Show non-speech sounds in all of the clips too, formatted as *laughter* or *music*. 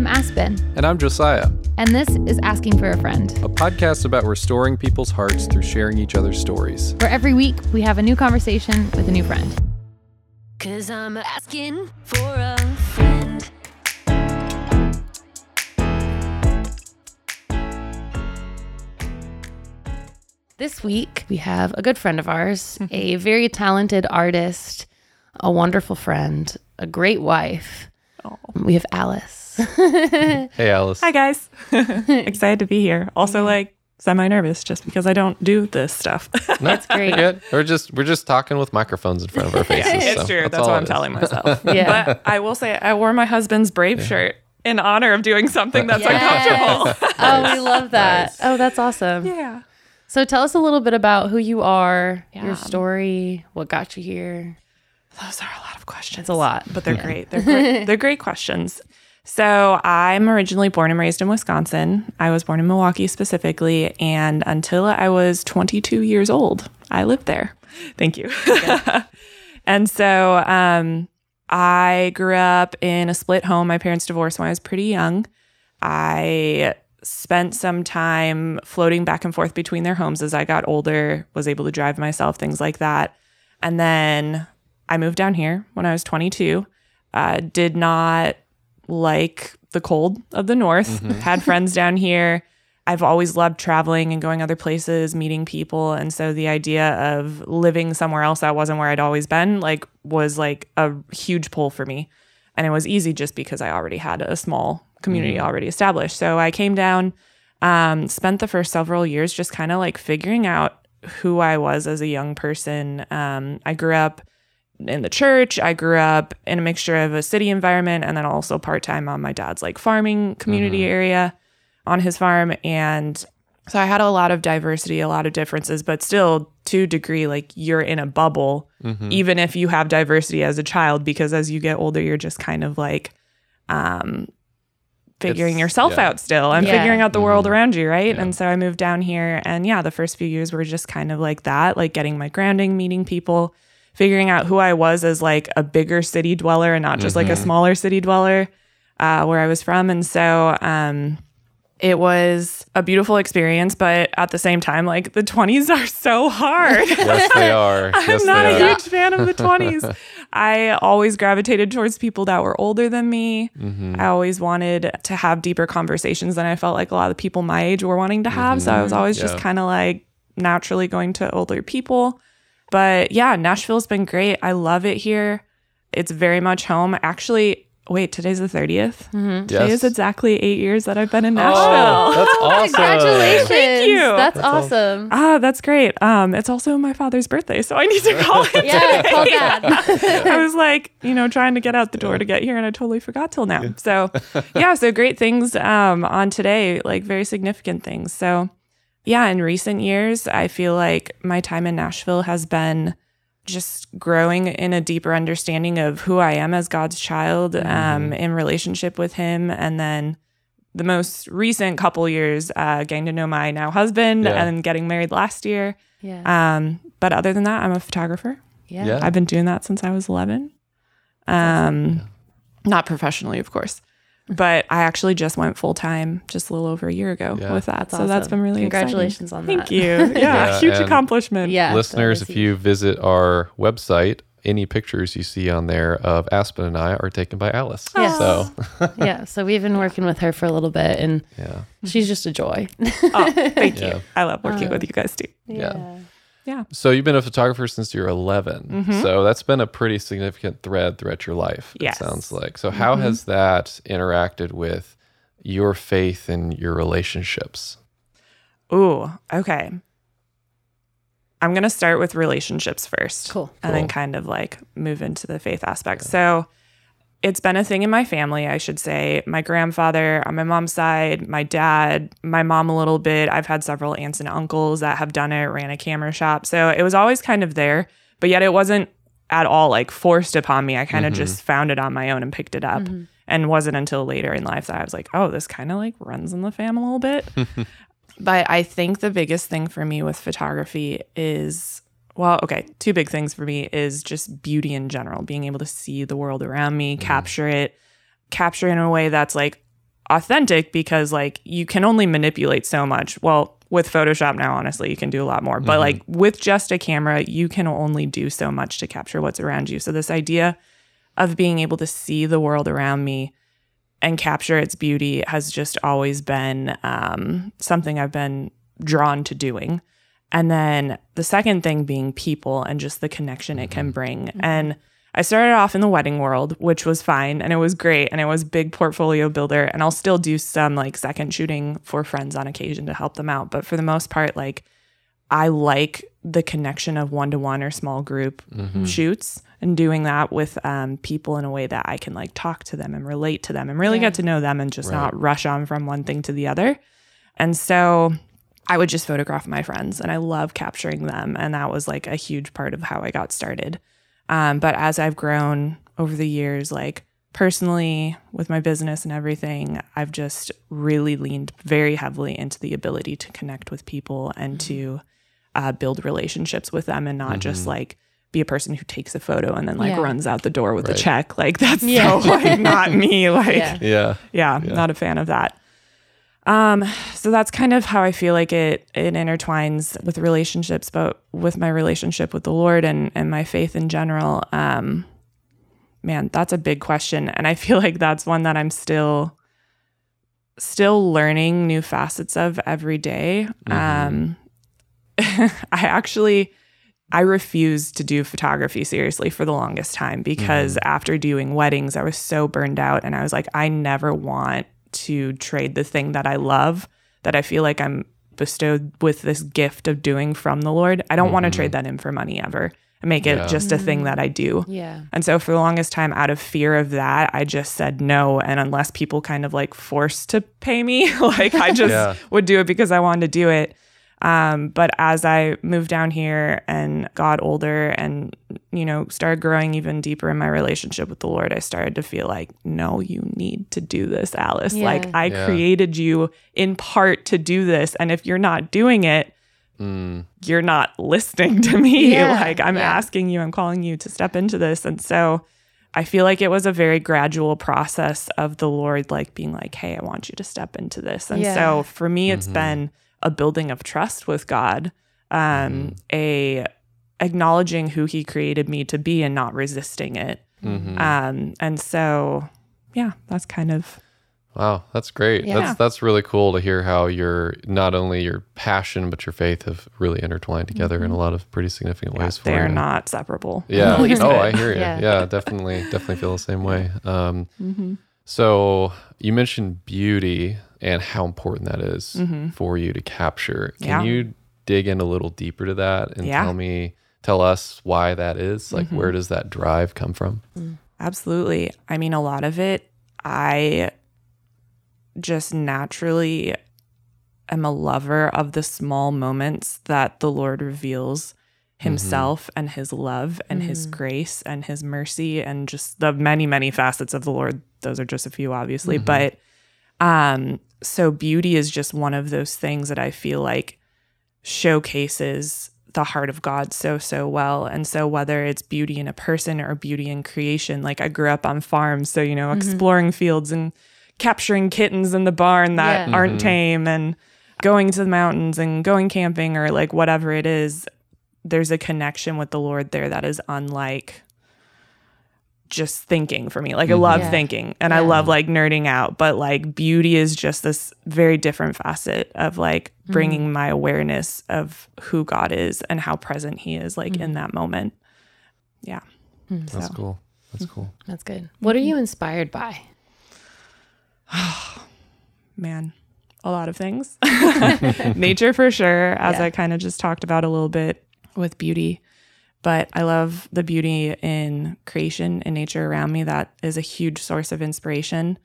I'm Aspen, And I'm Josiah, and this is Asking for a Friend, a podcast about restoring people's hearts through sharing each other's stories. where every week we have a new conversation with a new friend. Cause I'm asking for a friend. This week we have a good friend of ours, *laughs* a very talented artist, a wonderful friend, a great wife. We have Alice. Hey, Alice. Hi guys. *laughs* Excited to be here. Also like semi nervous just because I don't do this stuff. That's great. Good. We're just we're just talking with microphones in front of our *laughs* faces. yeah, it's so true. That's, all what I'm is. telling myself. *laughs* Yeah. But I will say I wore my husband's brave shirt in honor of doing something that's uncomfortable. oh, we love that. Oh, that's awesome. yeah. So tell us a little bit about who you are, Yeah. your story, what got you here. Those are a lot of questions. It's a lot. but they're great. They're great. they're great questions. So I'm originally born and raised in Wisconsin. I was born in Milwaukee specifically, and until I was 22 years old, I lived there. Thank you. *laughs* and so um, I grew up in a split home. My parents divorced when I was pretty young. I spent some time floating back and forth between their homes as I got older, was able to drive myself, things like that. And then I moved down here when I was 22. Uh, did not like the cold of the north. Had friends down here. I've always loved traveling and going other places, meeting people, and so the idea of living somewhere else that wasn't where I'd always been like was like a huge pull for me. And it was easy just because I already had a small community already established. So I came down, um, spent the first several years just kind of like figuring out who I was as a young person. Um, I grew up in the church. I grew up in a mixture of a city environment and then also part time on my dad's like farming community area on his farm. And so I had a lot of diversity, a lot of differences, but still to a degree, like you're in a bubble, even if you have diversity as a child, because as you get older, you're just kind of like, um, figuring It's- yourself yeah. out still and Yeah. figuring out the world Mhm. around you, right? Yeah. And so I moved down here and yeah, the first few years were just kind of like that, like getting my grounding, meeting people, figuring out who I was as like a bigger city dweller and not just like a Mhm. smaller city dweller uh, where I was from. And so um it was a beautiful experience, but at the same time, like the 20s are so hard. *laughs* Yes, they are. *laughs* I'm not a are. huge fan of the 20s. I always gravitated towards people that were older than me. Mm-hmm. I always wanted to have deeper conversations than I felt like a lot of people my age were wanting to have. So I was always just kind of like naturally going to older people. But yeah, Nashville's been great. I love it here. It's very much home. Actually, wait, today's the 30th. Today Yes. is exactly eight years that I've been in Nashville. *laughs* Oh, that's awesome. Congratulations. Thank you. That's, That's awesome. awesome. Ah, that's great. Um, it's also my father's birthday, so I need to call him. Yeah, today. call dad. *laughs* I was like, you know, trying to get out the door to get here, and I totally forgot till now. So, *laughs* yeah, so great things um, on today, like very significant things. So, yeah, in recent years, I feel like my time in Nashville has been just growing in a deeper understanding of who I am as God's child, um, in relationship with Him, and then the most recent couple years, uh, getting to know my now husband Yeah. and getting married last year. Yeah. Um, but other than that, I'm a photographer. yeah. Yeah. I've been doing that since I was 11. Um, not professionally, of course, but I actually just went full time just a little over a year ago Yeah. with that. That's so that's been really Congratulations on that. Thank you. *laughs* Yeah, Yeah, huge accomplishment. Yeah. Listeners, if you visit our website, any pictures you see on there of Aspen and I are taken by Alice. Yes. So, *laughs* yeah. So we've been working with her for a little bit, and yeah. she's just a joy. Oh, thank *laughs* Yeah. you. I love working uh, with you guys too. Yeah. Yeah. So you've been a photographer since you're 11. Mhm. So that's been a pretty significant thread throughout your life. Yes. It sounds like. So how Mhm. has that interacted with your faith and your relationships? Ooh, okay. I'm going to start with relationships first. Cool. And then kind of like move into the faith aspect. So it's been a thing in my family, I should say. My grandfather on my mom's side, my dad, my mom a little bit. I've had several aunts and uncles that have done it, ran a camera shop. So it was always kind of there, but yet it wasn't at all like forced upon me. I kind of Mhm. just found it on my own and picked it up. And wasn't until later in life that I was like, oh, this kind of like runs in the family a little bit. *laughs* but I think the biggest thing for me with photography is well, okay, two big things for me is just beauty in general, being able to see the world around me, capture it, capture it in a way that's like authentic because like you can only manipulate so much. Well, with Photoshop now, honestly, you can do a lot more. But like with just a camera, you can only do so much to capture what's around you. So this idea of being able to see the world around me and capture its beauty has just always been um, something I've been drawn to doing. And then the second thing being people and just the connection it can mm-hmm. bring. Mm-hmm. And I started off in the wedding world, which was fine and it was great and it was big portfolio builder and I'll still do some like second shooting for friends on occasion to help them out, but for the most part like I like the connection of one to one or small group mm-hmm. shoots and doing that with um, people in a way that I can like talk to them and relate to them and really get to know them and just not rush on from one thing to the other. And so I would just photograph my friends and I love capturing them. And that was like a huge part of how I got started. Um, but as I've grown over the years, like personally with my business and everything, I've just really leaned very heavily into the ability to connect with people and to uh, build relationships with them and not just like be a person who takes a photo and then like Yeah. runs out the door with Right. a check. Like that's Yeah. so like not *laughs* me. Like Yeah. Yeah. yeah, not a fan of that. Um, so that's kind of how I feel like it it intertwines with relationships, but with my relationship with the Lord and and my faith in general. Um, man, that's a big question, and I *laughs* feel like that's one that I'm still still learning new facets of every day. Um, *laughs* I actually I refused to do photography seriously for the longest time because after doing weddings, I was so burned out and I was like, I never want to trade the thing that I love that I feel like I'm bestowed with this gift of doing from the Lord. I don't want to trade mm-hmm. that in for money ever and make it Yeah. just a thing that I do. Yeah. And so for the longest time, out of fear of that, I just said no. And unless people kind of like forced to pay me, *laughs* like I *laughs* just Yeah. would do it because I wanted to do it. Um, but as I moved down here and got older and, you know, started growing even deeper in my relationship with the Lord, I started to feel like, no, you need to do this, Alice. Yeah. Like I Yeah. created you in part to do this. And if you're not doing it, Mm. you're not listening to me. Yeah, *laughs* like I'm yeah. asking you, I'm calling you to step into this. And so I feel like it was a very gradual process of the Lord like being like, "Hey, I want you to step into this." And Yeah. so for me it's been a building of trust with God, um a acknowledging who he created me to be and not resisting it. Mhm. Um and so yeah, that's kind of Wow, that's great. Yeah. That's that's really cool to hear how your not only your passion but your faith have really intertwined together in a lot of pretty significant ways for they're you. not separable. Yeah. *laughs* Oh, bit. I hear you. Yeah. Yeah. definitely, definitely feel the same way. Um, Mm-hmm. So you mentioned beauty and how important that is for you to capture. Can Mm-hmm. Yeah. you dig in a little deeper to that and Yeah. tell me, tell us why that is? Like, Mm-hmm. where does that drive come from? Absolutely. I mean, a lot of it, I just naturally am a lover of the small moments that the Lord reveals himself and his love and his grace and his mercy and just the many many facets of the Lord those are just a few obviously but um so beauty is just one of those things that I feel like showcases the heart of God so so well. And so whether it's beauty in a person or beauty in creation like I grew up on farms so you know mm-hmm. exploring fields and capturing kittens in the barn that Yeah. aren't mm-hmm. tame and going to the mountains and going camping or like whatever it is there's a connection with the Lord there that is unlike just thinking for me. Like I love Yeah. thinking and I love like nerding out, but like beauty is just this very different facet of like mm-hmm. bringing my awareness of who God is and how present he is like in mm-hmm. that moment. Yeah. Hmm. That's So. cool. That's cool. That's good. What are you inspired by? Oh, *sighs* man, a lot of things. *laughs* *laughs* *laughs* Nature for sure, as Yeah. I kind of just talked about a little bit with beauty. But I love the beauty in creation and nature around me. That is a huge source of inspiration.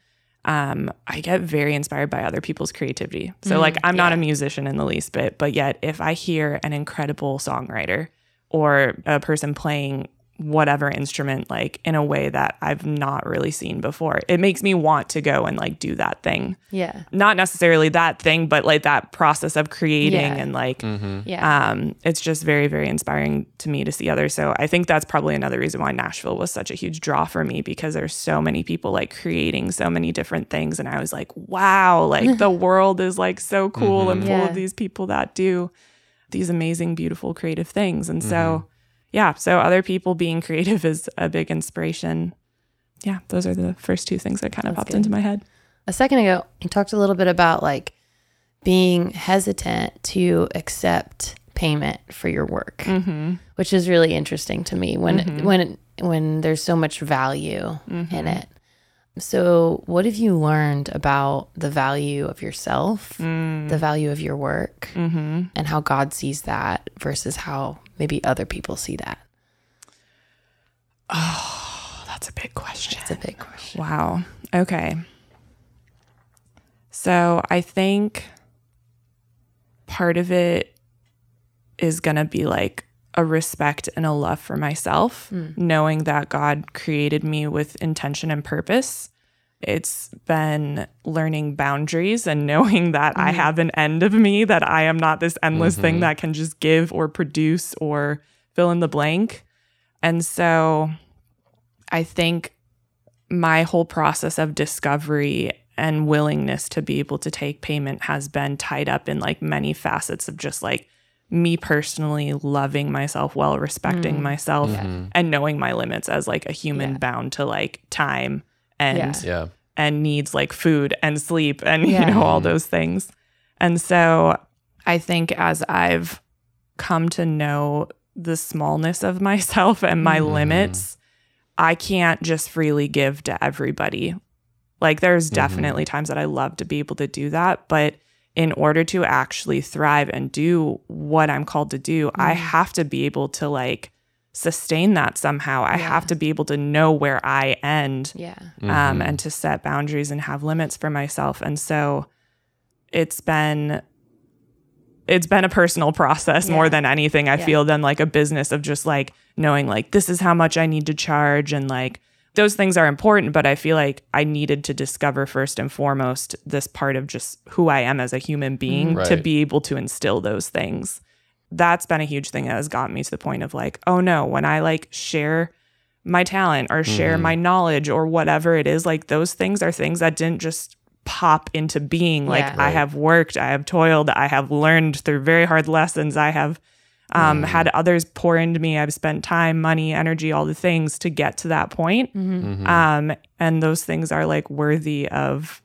Um, I get very inspired by other people's creativity. So, like, I'm not a musician in the least bit, but yet, if I hear an incredible songwriter or a person playing whatever instrument like in a way that I've not really seen before. It makes me want to go and like do that thing. Yeah. Not necessarily that thing, but like that process of creating Yeah. and like mm-hmm. Yeah. um it's just very very inspiring to me to see others. So I think that's probably another reason why Nashville was such a huge draw for me because there's so many people like creating so many different things and I was like, wow, like *laughs* the world is like so cool and mm-hmm. full Yeah. of these people that do these amazing beautiful creative things. And so mm-hmm. Yeah, so other people being *laughs* creative is a big inspiration. Yeah, those are the first two things that kind of That's popped good. into my head. a second ago, you talked a little bit about like being hesitant to accept payment for your work, mm-hmm. which is really interesting to me when mm-hmm. when when there's so much value in mm-hmm. it. So, what have you learned about the value of yourself, mm. the value of your work, mm-hmm. and how God sees that versus how maybe other people see that? Oh, that's a big question. It's a big question. Wow. Okay. So I think part of it is going to be like a respect and a love for myself, hmm. knowing that God created me with intention and purpose. It's been learning boundaries and *laughs* knowing that I hmm. have an end of me, that I am not this endless thing mm-hmm. that can just give or produce or fill in the blank. And so I think my whole process of discovery and willingness to be able to take payment has been tied up in like many facets of just like me personally loving myself well, respecting mm. myself, mm-hmm. and knowing my limits as like a human Yeah. bound to like time and Yeah. Yeah. and needs like food and sleep and Yeah. you know all mm-hmm. those things. And so I think as I've come to know the smallness of *laughs* myself and my mm-hmm. limits, I can't just freely give to everybody. Like there's definitely times that I love to be able to do that, but in order to actually thrive and do what I'm called to do, I have to be able to like sustain that somehow. I have to be able to know where I end Yeah. um, and to set boundaries and have limits for myself. And so it's been it's been a personal process more than anything I Yeah. feel than like a business of just like knowing like this is how much I need to charge and like those things are important but I feel like I needed to discover first and foremost this part of just who I am as a human being mm-hmm. to be able to instill those things. That's been a huge thing that has gotten me to the point of like oh no when I like share my talent or share mm-hmm. my knowledge or whatever it is like those things are things that didn't just pop into being. Like Yeah. i have worked i have toiled i have learned through very hard lessons i have um, had others pour into me. I've spent time money energy all the things to get to that point. Um, and those things are like worthy of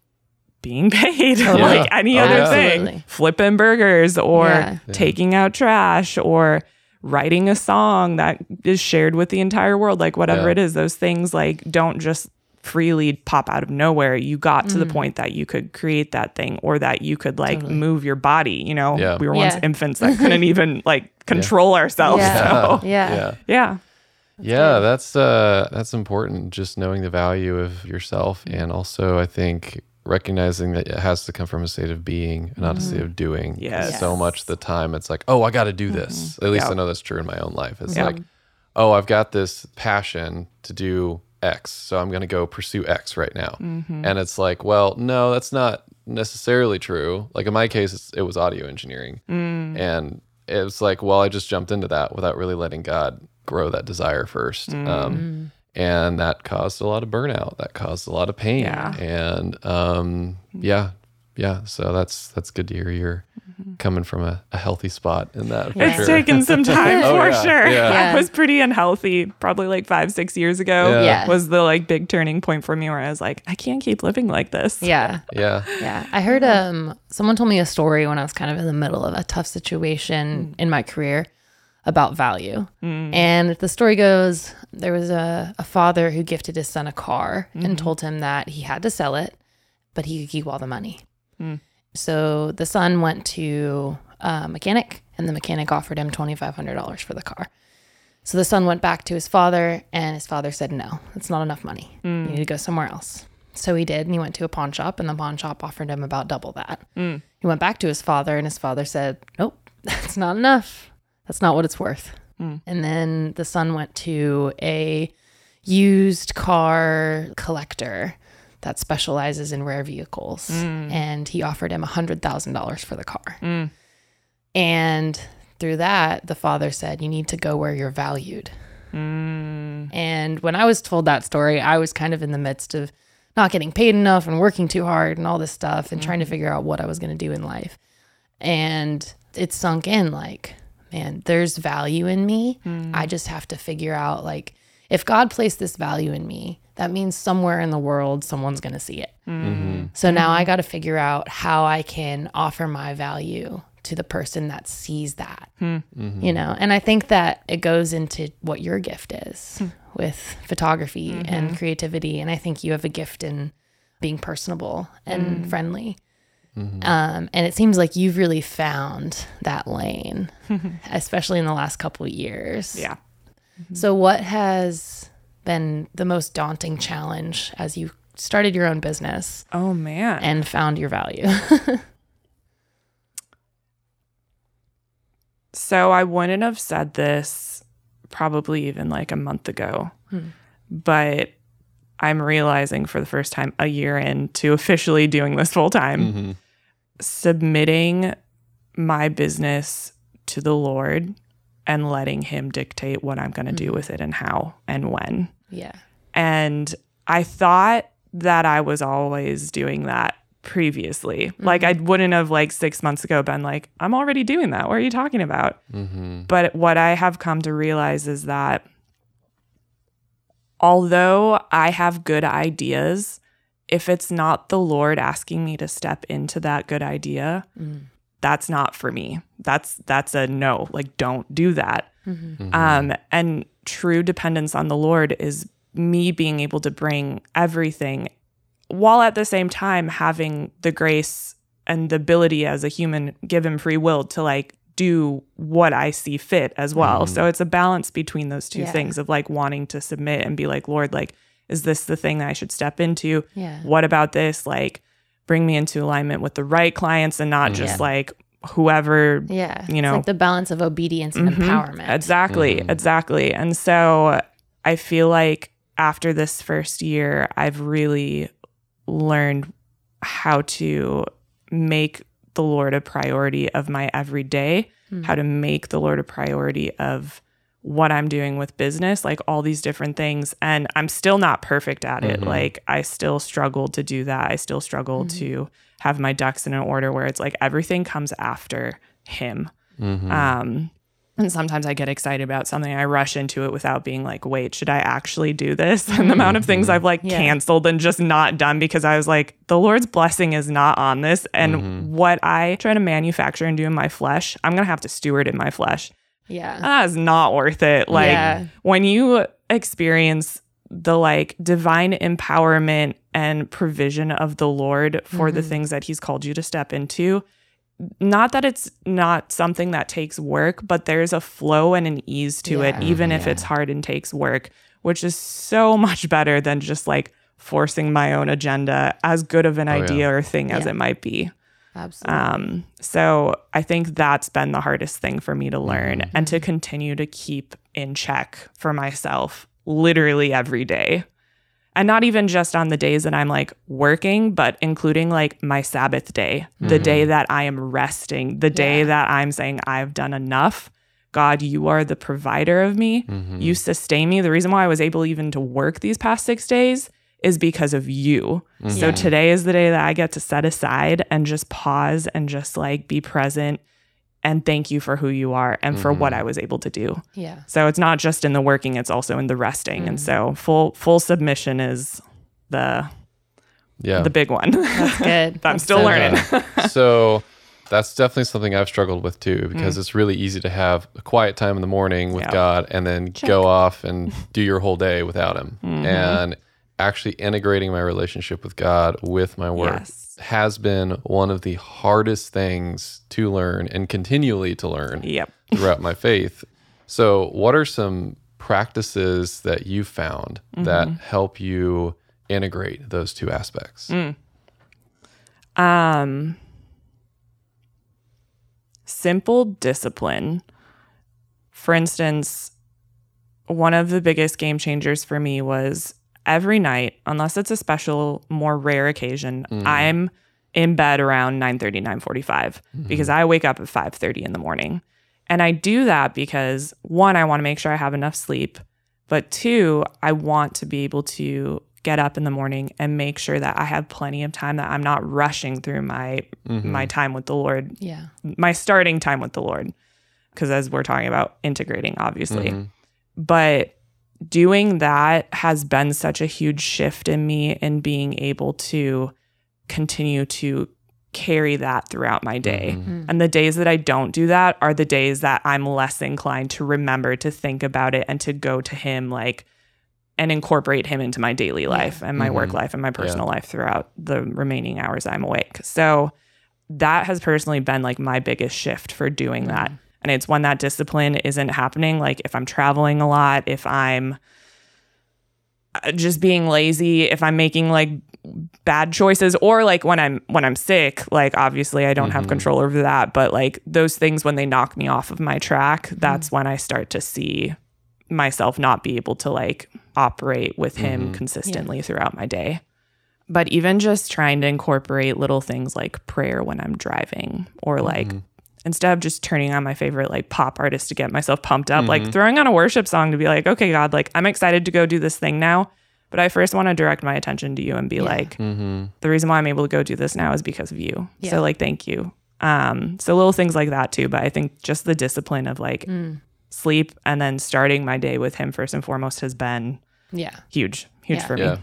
being *laughs* paid like any Oh, other yeah. thing. Absolutely. flipping burgers or Yeah. taking out trash or writing a song that is shared with the entire world. Like whatever Yeah. it is those things like don't just freely pop out of nowhere you got to the Mm. point that you could create that thing or that you could like move your body you know Yeah. we were once Yeah. infants that couldn't *laughs* even like control ourselves Yeah. so Yeah. *laughs* Yeah. yeah yeah, that's uh that's important. Just knowing the value of yourself, and also I think recognizing that it has to come from a state of being, and not a state of doing. Yes. So much of the time, it's like, oh, I got to do this. At least I know that's true in my own life. It's Yep. like, oh, I've got this passion to do X, so I'm going to go pursue X right now. And it's like, well, no, that's not necessarily true. Like in my case, it's, it was audio engineering, and it was like, well, I just jumped into that without really letting God grow that desire first. Um, and that caused a lot of burnout. That caused a lot of pain. Yeah. And um, yeah, yeah. So that's that's good to hear you're coming from a, a healthy spot in that. For it's sure. taken some *laughs* oh, time Oh, for yeah. sure Yeah. Yeah. i was pretty unhealthy probably like five six years ago Yeah. Yeah. was the like big turning point for me where i was like i can't keep living like this Yeah. yeah. Yeah. I heard um someone told me a story when I was kind of in the middle of a tough situation mm. in my career about value. Mm. And the story goes there was a, a father who gifted his son a car and mm-hmm. told him that he had to sell it, but he could keep all the money. Mm. So the son went to a mechanic and the mechanic offered him $2,500 for the car. So the son went back to his father, and his father said, No, that's not enough money. You mm. need to go somewhere else. So he did, and he went to a pawn shop, and the pawn shop offered him about double that. Mm. He went back to his father, and his father said, Nope, *laughs* that's not enough. That's not what it's worth. Mm. And then the son went to a used car collector that specializes in rare vehicles. Mm. And he offered him $100,000 for the car. Mm. And through that, the father said, You need to go where you're valued. Mm. And when I was told that story, I was kind of in the midst of not getting paid enough and working too hard and all this stuff and trying to figure out what I was going to do in life. And it sunk in like, man, there's value in me. I just have to figure out like if God placed this value in me, that means somewhere in the world someone's going to see it. Mm-hmm. So now I got to figure out how I can offer my value to the person that sees that. Hmm. Mm-hmm. You know, and I think that it goes into what your gift is hmm. with photography mm-hmm. and creativity. And I think you have a gift in being personable and friendly. Um, and it seems like you've really found that lane, *laughs* especially in the last couple of years. Yeah. So, what has been the most daunting challenge as you started your own business Oh man. and found your value? *laughs* So I wouldn't have said this probably even like a month ago, hmm. but I'm realizing for the first time a year into officially doing this full time, mm-hmm. submitting my business to the Lord and letting Him dictate what I'm going to do mm-hmm. with it and how and when. yeah. And I thought that I was always doing that previously. Like mm-hmm. I wouldn't have like 6 months ago been like I'm already doing that. What are you talking about? Mm-hmm. But what I have come to realize is that although I have good ideas, if it's not the Lord asking me to step into that good idea, mm. That's not for me. That's that's a no. Like don't do that. Um, and true dependence on the Lord is me being able to bring everything while at the same time having the grace and the ability as a human given free will to like do what I see fit as well. So it's a balance between those two Yeah. things of like wanting to submit and be like, Lord, like, is this the thing that I should step into? Yeah. What about this? Like, bring me into alignment with the right clients and not just Yeah. like whoever Yeah. You It's know. like the balance of obedience and mm-hmm. empowerment. Exactly, mm-hmm. exactly. And so I feel like after this first year, I've really learned how to make the Lord a priority of my everyday, hmm. how to make the Lord a priority of what I'm doing with business, like all these different things. And I'm still not perfect at it. Mm-hmm. Like I still struggle to do that. I still struggle mm-hmm. to have my ducks in an order where it's like everything comes after him. Mm-hmm. Um, and sometimes I get excited about something. I rush into it without being like, wait, should I actually do this? *laughs* And the amount of things I've like Yeah. canceled and just not done because I was like, the Lord's blessing is not on this. And what I try to manufacture and do in my flesh, I'm going to have to steward in my flesh. Yeah. That is not worth it. Like Yeah. when you experience the like divine empowerment and provision of the Lord for the mm-hmm. things that he's called you to step into, not that it's not something that takes work, but there's a flow and an ease to it, Yeah. even if it's hard and takes work, which is so *laughs* much better than just like forcing my own agenda, as good of an oh, yeah. idea or thing as it might be. Absolutely. Um, so I think that's been the hardest thing for me to learn mm-hmm. and to continue to keep in check for myself literally every day. And not even just on the days that I'm like working, but including like my Sabbath day, the mm-hmm. day that I am resting, the day Yeah. that I'm saying I've done enough. God, you are the provider of me. Mm-hmm. You sustain me. The reason why I was able even to work these past six days is because of you. So today is the day that I get to set aside and just pause and just like be present and thank you for who you are and for what I was able to do. yeah. So it's not just in the working, it's also in the resting. And so full full submission is the Yeah. the big one. That's good. *laughs* I'm still so learning. good. *laughs* so that's definitely something I've struggled with too, Mm. because it's really easy to have a quiet time in the morning with Yeah. God and then go off and do your whole day without Him. Mm-hmm. And actually integrating my relationship with God with my work Yes. has been one of the hardest things to learn and continually to learn Yep. throughout my faith. So, what are some practices that you found that Mm-hmm. help you integrate those two aspects? Mm. Um simple discipline for instance, one of the biggest game changers for me was every night, unless it's a special, more rare occasion, mm. I'm in bed around 9:30, 9:45 mm-hmm. because I wake up at 5:30 in the morning. And I do that because one, I want to make sure I have enough sleep, but two, I want to be able to get up in the morning and make sure that I have plenty of time that I'm not rushing through my mm-hmm. my time with the Lord Yeah. my starting time with the Lord. Because as we're talking about integrating, obviously. Mm-hmm. But doing that has been such a huge shift in me in being able to continue to carry that throughout my day. Mm-hmm. Mm-hmm. And the days that I don't do that are the days that I'm less inclined to remember to think about it and to go to Him like and incorporate Him into my daily life and my work mm-hmm. life and my personal life throughout the remaining hours I'm awake. So that has personally been like my biggest shift for doing mm. that. And it's when that discipline isn't happening. Like if I'm traveling a lot, if I'm uh, just being lazy, if I'm making like bad choices or like when I'm when I'm sick, like obviously I don't have mm-hmm. control over that, but like those things when they knock me off of my track, mm-hmm. that's when I start to see myself not be able to like operate with him mm-hmm. consistently throughout my day. But even just trying to incorporate little things like prayer when I'm driving or like instead of just turning on my favorite like pop artist to get myself pumped up, like mm-hmm. throwing on a worship song to be like, okay, God, like I'm excited to go do this thing now. But I first want to direct my attention to you and be like, mm-hmm. the reason why I'm able to go do this now is because of you. Yeah. So like, thank you. Um, so little things like that too. But I think just the discipline of like mm. sleep and then starting my day with him first and foremost has been Yeah. huge, huge Yeah. for Yeah. me.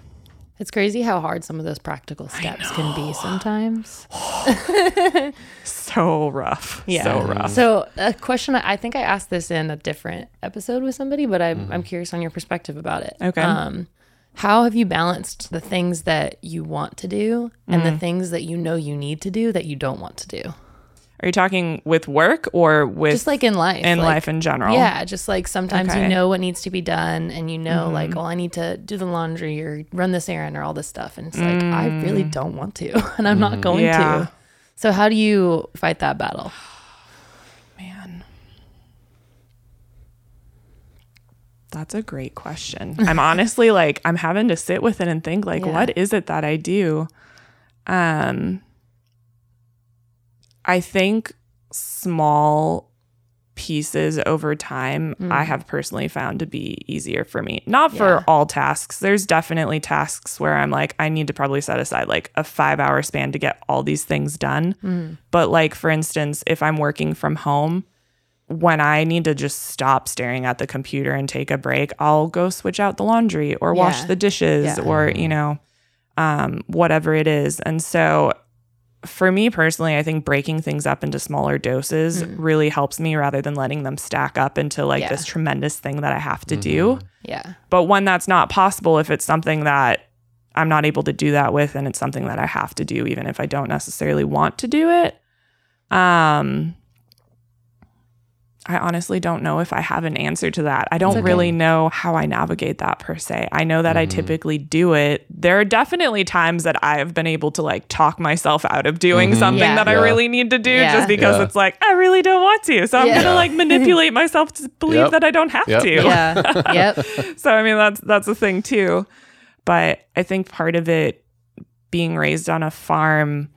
It's crazy how hard some of those practical steps can be sometimes. *sighs* So rough. Yeah. So rough. So a question I think I asked this in a different episode with somebody, but I'm I'm curious on your perspective about it. Okay. Um, how have you balanced the things that you want to do and the things that you know you need to do that you don't want to do? Are you talking with work or with Just like in life. in like- life in general? Yeah, just like sometimes Okay. you know what needs to be done and you know like, mm-hmm. oh, I need to do the laundry or run this errand or all this stuff. And it's like, I really mm. don't want to *laughs* and I'm not mm-hmm. going Yeah. to. So how do you fight that battle? *sighs* Man. That's a great question. *laughs* I'm honestly like I'm having to sit with it and think like Yeah. what is it that I do? Um I think small pieces over time I have personally found to be easier for me. Not for Yeah. all tasks. There's definitely tasks where I'm like I need to probably set aside like a 5-hour span to get all these things done. But like for instance, if I'm working from home, when I need to just stop staring at the computer and take a break, I'll go switch out the laundry or wash the dishes Yeah. or, you know, um, whatever it is. And so for me personally, I think breaking things up into smaller doses really helps me rather than letting them stack up into like Yeah. this tremendous thing that I have to do. Yeah. But when that's not possible, if it's something that I'm not able to do that with and it's something that I have to do, even if I don't necessarily want to do it, um, I honestly don't know if I have an answer to that. I don't okay. really know how I navigate that per se. I know that I mm-hmm. typically do it. There are definitely times that I have been able to like talk myself out of doing mm-hmm. something Yeah. that I really need to do Yeah. just because Yeah. it's like, I really don't want to. So I'm Yeah. going to like *laughs* manipulate myself to believe Yep. that I don't have Yep. to. Yeah. *laughs* yep. so I mean that's that's a thing too. But I think part of it being raised on a farm,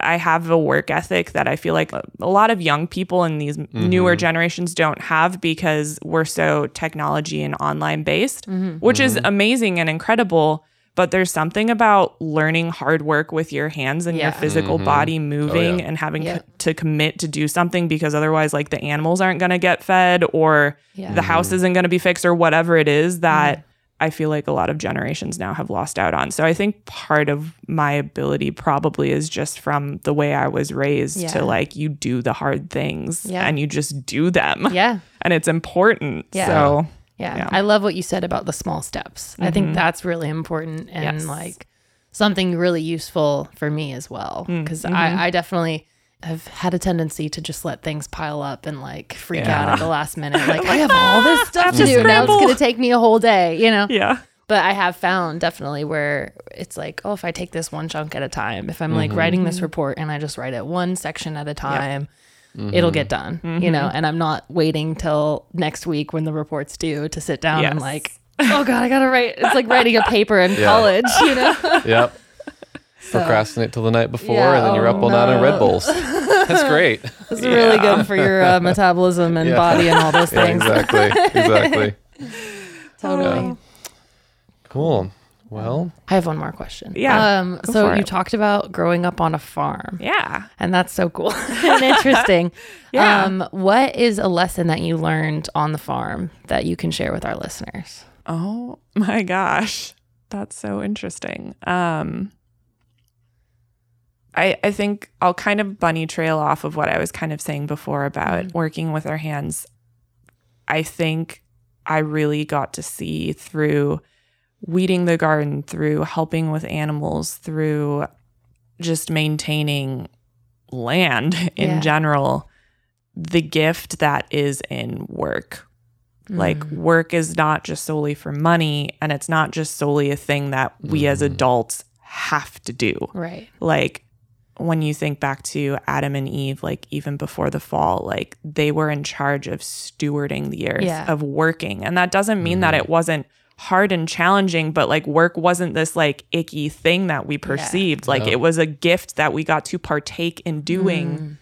I have a work ethic that I feel like a lot of young people in these newer mm-hmm. generations don't have because we're so technology and online based, mm-hmm. which is mm-hmm. amazing and incredible. But there's something about learning hard work with your hands and your Yeah. physical body oh, moving yeah. and having Yeah. co- to commit to do something because otherwise, like the animals aren't going to get fed or the house isn't going to be fixed or whatever it is that I feel like a lot of generations now have lost out on. So I think part of my ability probably is just from the way I was raised Yeah. to like you do the hard things Yeah. and you just do them. Yeah. *laughs* And it's important. Yeah. So Yeah. Yeah. I love what you said about the small steps. I think mm-hmm. that's really important and Yes. like something really useful for me as well. Mm. Because I, mm-hmm. I definitely have had a tendency to just let things pile up and like freak out at the last minute. Like, I have all this *laughs* stuff to to do. Now it's going to take me a whole day, you know? yeah. But I have found definitely where it's like, oh, if I take this one chunk at a time, if I'm like writing this report and I just write it one section at a time, it'll get done, you know, and I'm not waiting till next week when the report's due to sit down and like, oh God, I gotta write. It's like writing a paper in *laughs* Yeah. college, you know? Yep. Procrastinate till the night before, Yeah, and then you're oh, up all night on Red. Bulls. *laughs* That's great. It's really good for your uh, metabolism and Yeah. body and all those *laughs* Yeah, things. exactly. Exactly. *laughs* Totally. Cool. Well, I have one more question. Yeah, Um, so you it. talked about growing up on a farm. Yeah. And that's so cool and interesting. Yeah. Um, what is a lesson that you learned on the farm that you can share with our listeners? Oh my gosh. That's so interesting. Um I I think I'll kind of bunny trail off of what I was kind of saying before about mm-hmm. working with our hands. I think I really got to see through weeding the garden, through helping with animals, through just maintaining land *laughs* in Yeah. general, the gift that is in work. Like mm. work is not just solely for money and it's not just solely a thing that we as mm-hmm. adults have to do. Right. Like when you think back to Adam and Eve, like even before the fall, like they were in charge of stewarding the earth, Yeah. of working. And that doesn't mean that mm-hmm. it wasn't hard and challenging, but like work wasn't this like icky thing that we perceived. Like No. it was a gift that we got to partake in doing mm.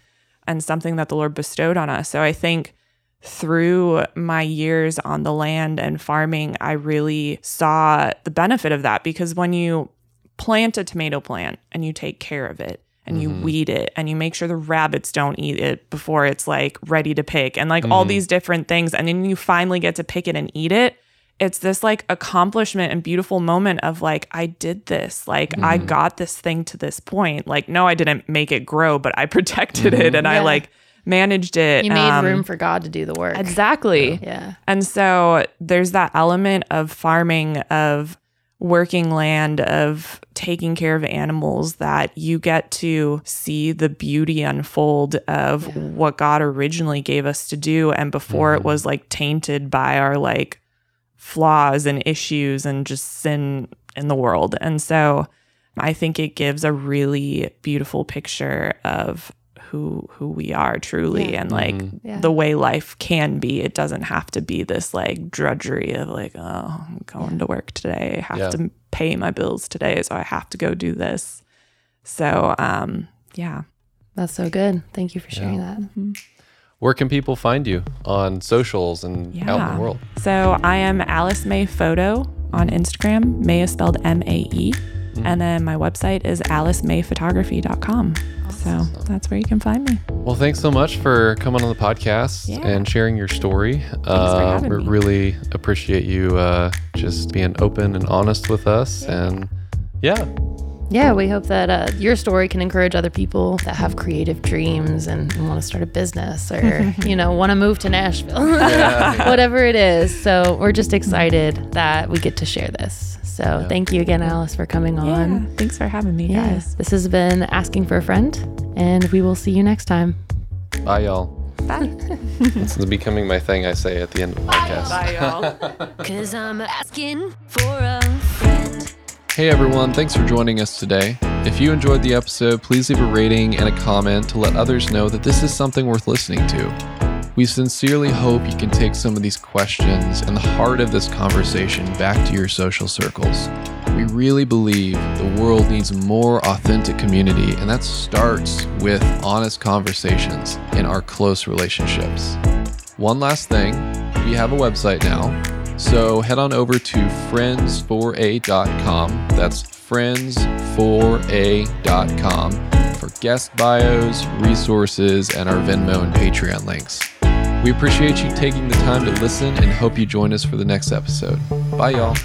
and something that the Lord bestowed on us. So I think through my years on the land and farming, I really saw the benefit of that because when you plant a tomato plant and you take care of it and you mm-hmm. weed it and you make sure the rabbits don't eat it before it's like ready to pick and like all mm-hmm. these different things and then you finally get to pick it and eat it. It's this like accomplishment and beautiful moment of like I did this. Like I mm-hmm. got this thing to this point. Like no I didn't make it grow but I *laughs* protected it and I like managed it You made um, room for God to do the work. exactly. Yeah. and so there's that element of farming, of working land, of taking care of animals that you get to see the beauty unfold of what God originally gave us to do. And before it mm-hmm. was like tainted by our like flaws and issues and just sin in the world. And so I think it gives a really beautiful picture of who who we are truly Yeah. and like Yeah. the way life can be. It doesn't have to be this like drudgery of like, oh, I'm going to work today. I have Yeah. to pay my bills today, so I have to go do this. So um yeah. That's so good. Thank you for sharing that. where can people find you on socials and out in the world? So I am Alice Mae Photo on Instagram. Mae is spelled M A E. Mm. And then my website is alicemaephotography.com. So that's where you can find me. Well, thanks so much for coming on the podcast Yeah. and sharing your story. uh, we me. really appreciate you uh, just being open and honest with us. And yeah, Yeah, we hope that uh, your story can encourage other people that have creative dreams and, and want to start a business or, *laughs* you know, want to move to Nashville, *laughs* whatever it is. So we're just excited that we get to share this. So thank you again, Alice, for coming on. Yeah, Thanks for having me, Yeah. guys. This has been Asking for a Friend, and we will see you next time. bye, y'all. Bye. *laughs* This is becoming my thing I say at the end of the podcast. Bye, y'all. Cause I'm asking for a friend. Hey everyone, thanks for joining us today. If you enjoyed the episode, please leave a rating and a comment to let others know that this is something worth listening to. We sincerely hope you can take some of these questions and the heart of this conversation back to your social circles. We really believe the world needs more authentic community, and that starts with honest conversations in our close relationships. One last thing, we have a website now. So head on over to friends4a.com. That's friends4a.com for guest bios, resources, and our Venmo and Patreon links. We appreciate you taking the time to listen and hope you join us for the next episode. Bye, y'all.